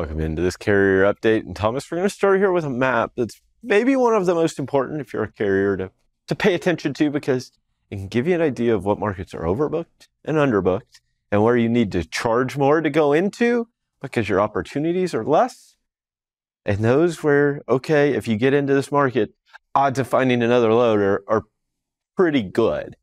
Welcome into this carrier update. And Thomas, we're going to start here with a map that's maybe one of the most important if you're a carrier to, to pay attention to because it can give you an idea of what markets are overbooked and underbooked and where you need to charge more to go into because your opportunities are less. And those where, okay, if you get into this market, odds of finding another load are, are pretty good.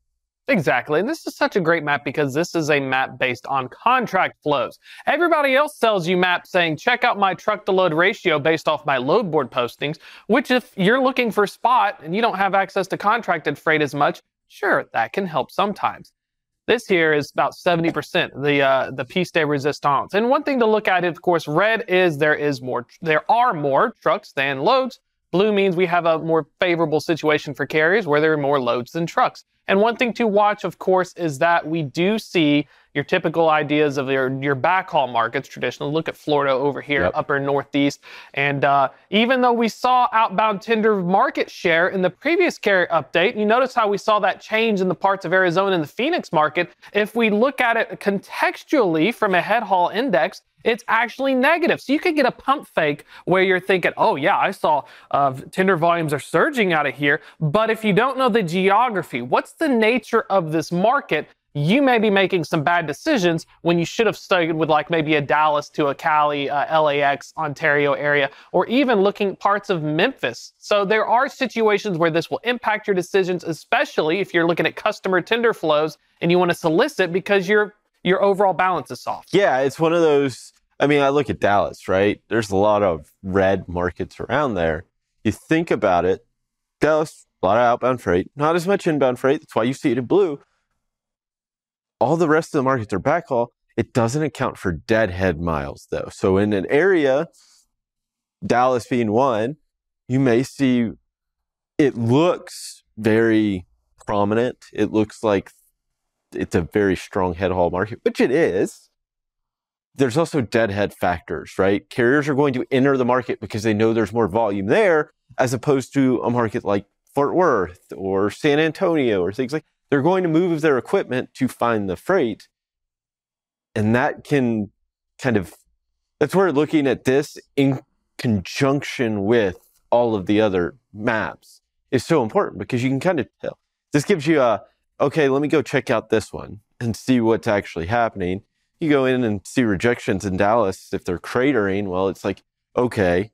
Exactly. And this is such a great map because this is a map based on contract flows. Everybody else sells you maps saying, check out my truck to load ratio based off my load board postings, which if you're looking for spot and you don't have access to contracted freight as much, sure, that can help sometimes. This here is about 70%, the uh, the piece de resistance. And one thing to look at, of course, red is there is more, there are more trucks than loads. Blue means we have a more favorable situation for carriers where there are more loads than trucks. And one thing to watch, of course, is that we do see your typical ideas of your, your backhaul markets, traditionally. Look at Florida over here, yep. upper Northeast. And uh, even though we saw outbound tender market share in the previous carrier update, you notice how we saw that change in the parts of Arizona and the Phoenix market. If we look at it contextually from a head haul index, it's actually negative. So you could get a pump fake where you're thinking, oh, yeah, I saw uh, tender volumes are surging out of here. But if you don't know the geography, what's the nature of this market? You may be making some bad decisions when you should have studied with like maybe a Dallas to a Cali, uh, LAX, Ontario area, or even looking parts of Memphis. So there are situations where this will impact your decisions, especially if you're looking at customer tender flows and you want to solicit because you're your overall balance is soft. Yeah, it's one of those. I mean, I look at Dallas, right? There's a lot of red markets around there. You think about it, Dallas, a lot of outbound freight, not as much inbound freight. That's why you see it in blue. All the rest of the markets are backhaul. It doesn't account for deadhead miles, though. So in an area, Dallas being one, you may see it looks very prominent. It looks like it's a very strong head haul market, which it is. There's also deadhead factors, right? Carriers are going to enter the market because they know there's more volume there, as opposed to a market like Fort Worth or San Antonio or things like they're going to move their equipment to find the freight. And that can kind of that's where looking at this in conjunction with all of the other maps is so important because you can kind of tell. This gives you a okay, let me go check out this one and see what's actually happening. You go in and see rejections in Dallas. If they're cratering, well, it's like, okay,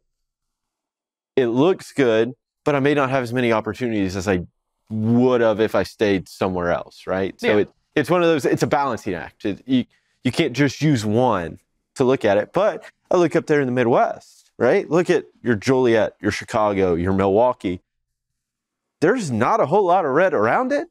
it looks good, but I may not have as many opportunities as I would have if I stayed somewhere else, right? Yeah. So it, it's one of those, it's a balancing act. It, you, you can't just use one to look at it. But I look up there in the Midwest, right? Look at your Joliet, your Chicago, your Milwaukee. There's not a whole lot of red around it,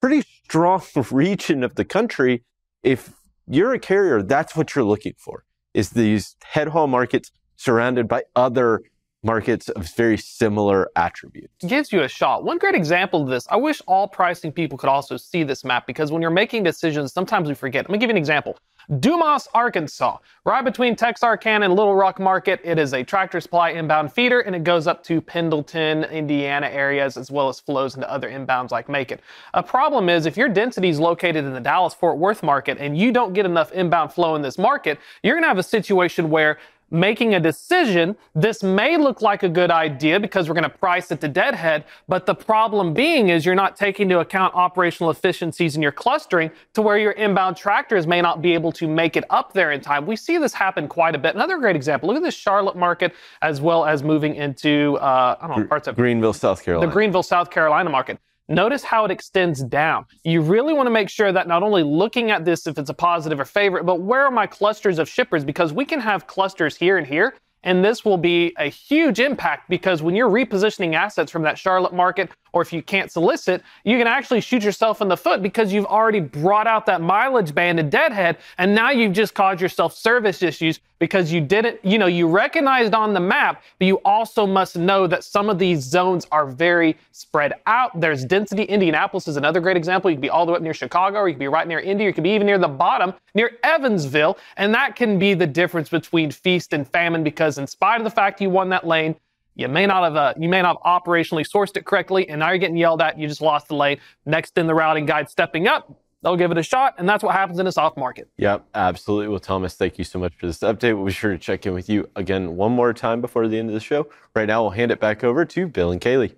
pretty strong region of the country. If you're a carrier, that's what you're looking for is these head haul markets surrounded by other markets of very similar attributes. Gives you a shot. One great example of this, I wish all pricing people could also see this map because when you're making decisions, sometimes we forget. Let me give you an example. Dumas, Arkansas, right between Texarkana and Little Rock Market. It is a tractor supply inbound feeder and it goes up to Pendleton, Indiana areas as well as flows into other inbounds like Macon. A problem is if your density is located in the Dallas Fort Worth market and you don't get enough inbound flow in this market, you're going to have a situation where making a decision. This may look like a good idea because we're going to price it to deadhead, but the problem being is you're not taking into account operational efficiencies in your clustering to where your inbound tractors may not be able to make it up there in time. We see this happen quite a bit. Another great example, look at this Charlotte market as well as moving into, uh, I don't know, parts of Greenville, South Carolina. The Greenville, South Carolina market. Notice how it extends down. You really want to make sure that not only looking at this if it's a positive or favorite, but where are my clusters of shippers? Because we can have clusters here and here, and this will be a huge impact because when you're repositioning assets from that Charlotte market or if you can't solicit, you can actually shoot yourself in the foot because you've already brought out that mileage band and deadhead, and now you've just caused yourself service issues because you didn't, you know, you recognized on the map, but you also must know that some of these zones are very spread out. There's density. Indianapolis is another great example. You could be all the way up near Chicago, or you could be right near Indy, or you could be even near the bottom, near Evansville, and that can be the difference between feast and famine because in spite of the fact you won that lane, you may not have uh, you may not have operationally sourced it correctly, and now you're getting yelled at. You just lost the lane. Next in the routing guide, stepping up, they'll give it a shot, and that's what happens in a soft market. Yep, absolutely. Well, Thomas, thank you so much for this update. We'll be sure to check in with you again one more time before the end of the show. Right now, we'll hand it back over to Bill and Kaylee.